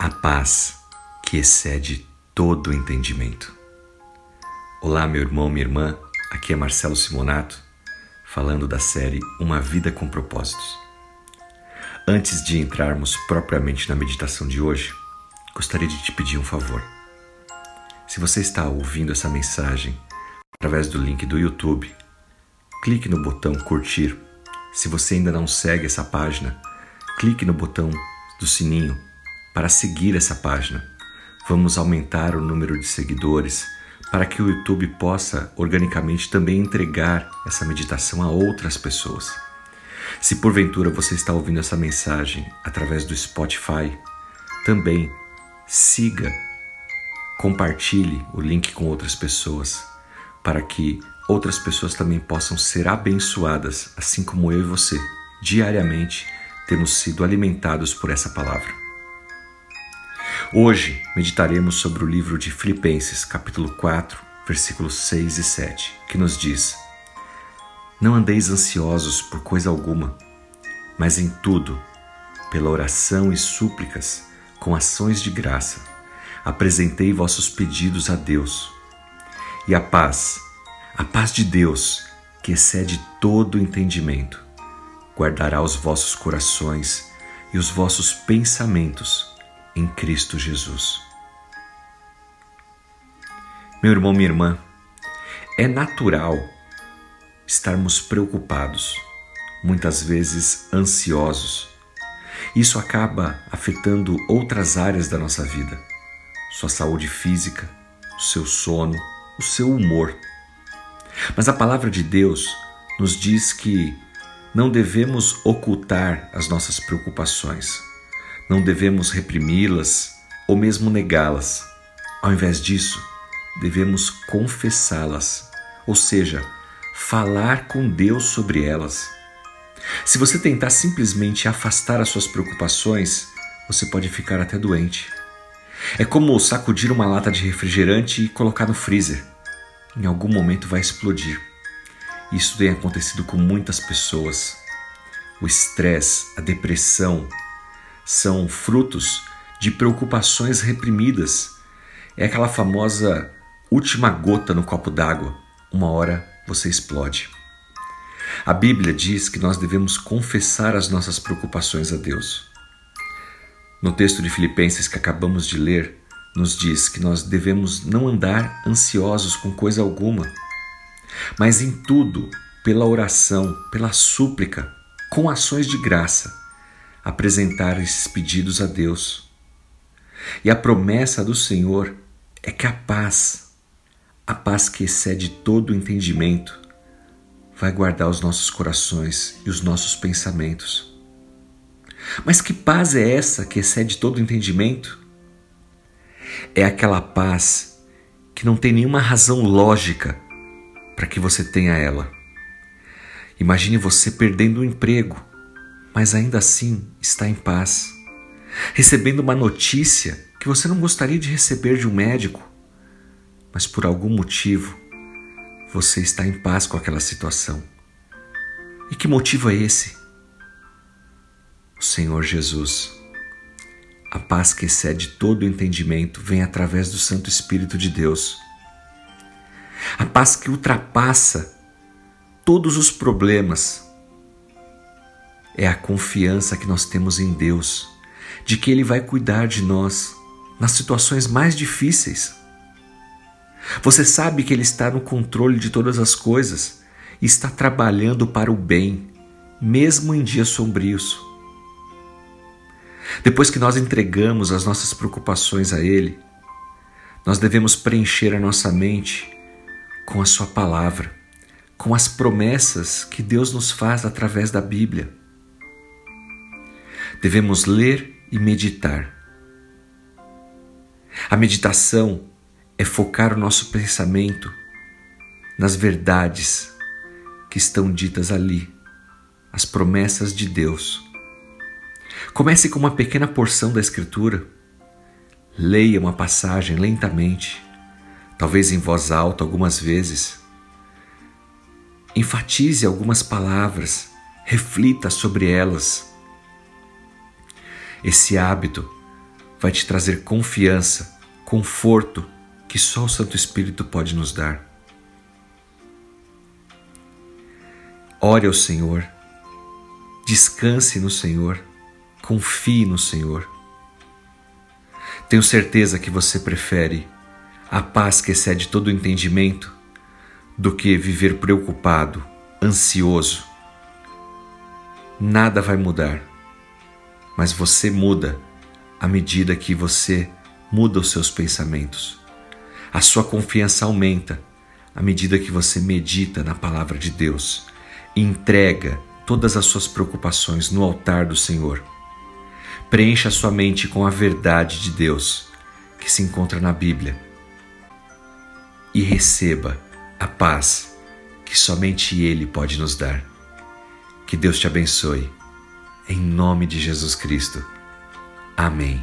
a paz que excede todo entendimento. Olá, meu irmão, minha irmã, aqui é Marcelo Simonato, falando da série Uma Vida com Propósitos. Antes de entrarmos propriamente na meditação de hoje, gostaria de te pedir um favor. Se você está ouvindo essa mensagem através do link do YouTube, clique no botão curtir. Se você ainda não segue essa página, clique no botão do sininho para seguir essa página. Vamos aumentar o número de seguidores para que o YouTube possa organicamente também entregar essa meditação a outras pessoas. Se porventura você está ouvindo essa mensagem através do Spotify, também siga, compartilhe o link com outras pessoas, para que outras pessoas também possam ser abençoadas, assim como eu e você, diariamente temos sido alimentados por essa palavra. Hoje meditaremos sobre o livro de Filipenses, capítulo 4, versículos 6 e 7, que nos diz: Não andeis ansiosos por coisa alguma, mas em tudo, pela oração e súplicas, com ações de graça, apresentei vossos pedidos a Deus. E a paz, a paz de Deus, que excede todo entendimento, guardará os vossos corações e os vossos pensamentos em Cristo Jesus. Meu irmão, minha irmã, é natural estarmos preocupados, muitas vezes ansiosos. Isso acaba afetando outras áreas da nossa vida, sua saúde física, o seu sono, o seu humor. Mas a palavra de Deus nos diz que não devemos ocultar as nossas preocupações não devemos reprimi-las ou mesmo negá-las. Ao invés disso, devemos confessá-las, ou seja, falar com Deus sobre elas. Se você tentar simplesmente afastar as suas preocupações, você pode ficar até doente. É como sacudir uma lata de refrigerante e colocar no freezer. Em algum momento vai explodir. Isso tem acontecido com muitas pessoas. O estresse, a depressão, são frutos de preocupações reprimidas. É aquela famosa última gota no copo d'água. Uma hora você explode. A Bíblia diz que nós devemos confessar as nossas preocupações a Deus. No texto de Filipenses que acabamos de ler, nos diz que nós devemos não andar ansiosos com coisa alguma, mas em tudo, pela oração, pela súplica, com ações de graça, apresentar esses pedidos a Deus. E a promessa do Senhor é que a paz, a paz que excede todo o entendimento, vai guardar os nossos corações e os nossos pensamentos. Mas que paz é essa que excede todo o entendimento? É aquela paz que não tem nenhuma razão lógica para que você tenha ela. Imagine você perdendo o emprego mas ainda assim está em paz, recebendo uma notícia que você não gostaria de receber de um médico, mas por algum motivo você está em paz com aquela situação. E que motivo é esse? O Senhor Jesus. A paz que excede todo o entendimento vem através do Santo Espírito de Deus. A paz que ultrapassa todos os problemas é a confiança que nós temos em Deus, de que Ele vai cuidar de nós nas situações mais difíceis. Você sabe que Ele está no controle de todas as coisas e está trabalhando para o bem, mesmo em dias sombrios. Depois que nós entregamos as nossas preocupações a Ele, nós devemos preencher a nossa mente com a Sua palavra, com as promessas que Deus nos faz através da Bíblia. Devemos ler e meditar. A meditação é focar o nosso pensamento nas verdades que estão ditas ali, as promessas de Deus. Comece com uma pequena porção da Escritura. Leia uma passagem lentamente, talvez em voz alta algumas vezes. Enfatize algumas palavras, reflita sobre elas esse hábito vai te trazer confiança, conforto que só o Santo Espírito pode nos dar. Ore ao Senhor, descanse no Senhor, confie no Senhor. Tenho certeza que você prefere a paz que excede todo o entendimento do que viver preocupado, ansioso. Nada vai mudar, mas você muda à medida que você muda os seus pensamentos. A sua confiança aumenta à medida que você medita na palavra de Deus e entrega todas as suas preocupações no altar do Senhor. Preencha sua mente com a verdade de Deus que se encontra na Bíblia e receba a paz que somente Ele pode nos dar. Que Deus te abençoe. Em nome de Jesus Cristo. Amém.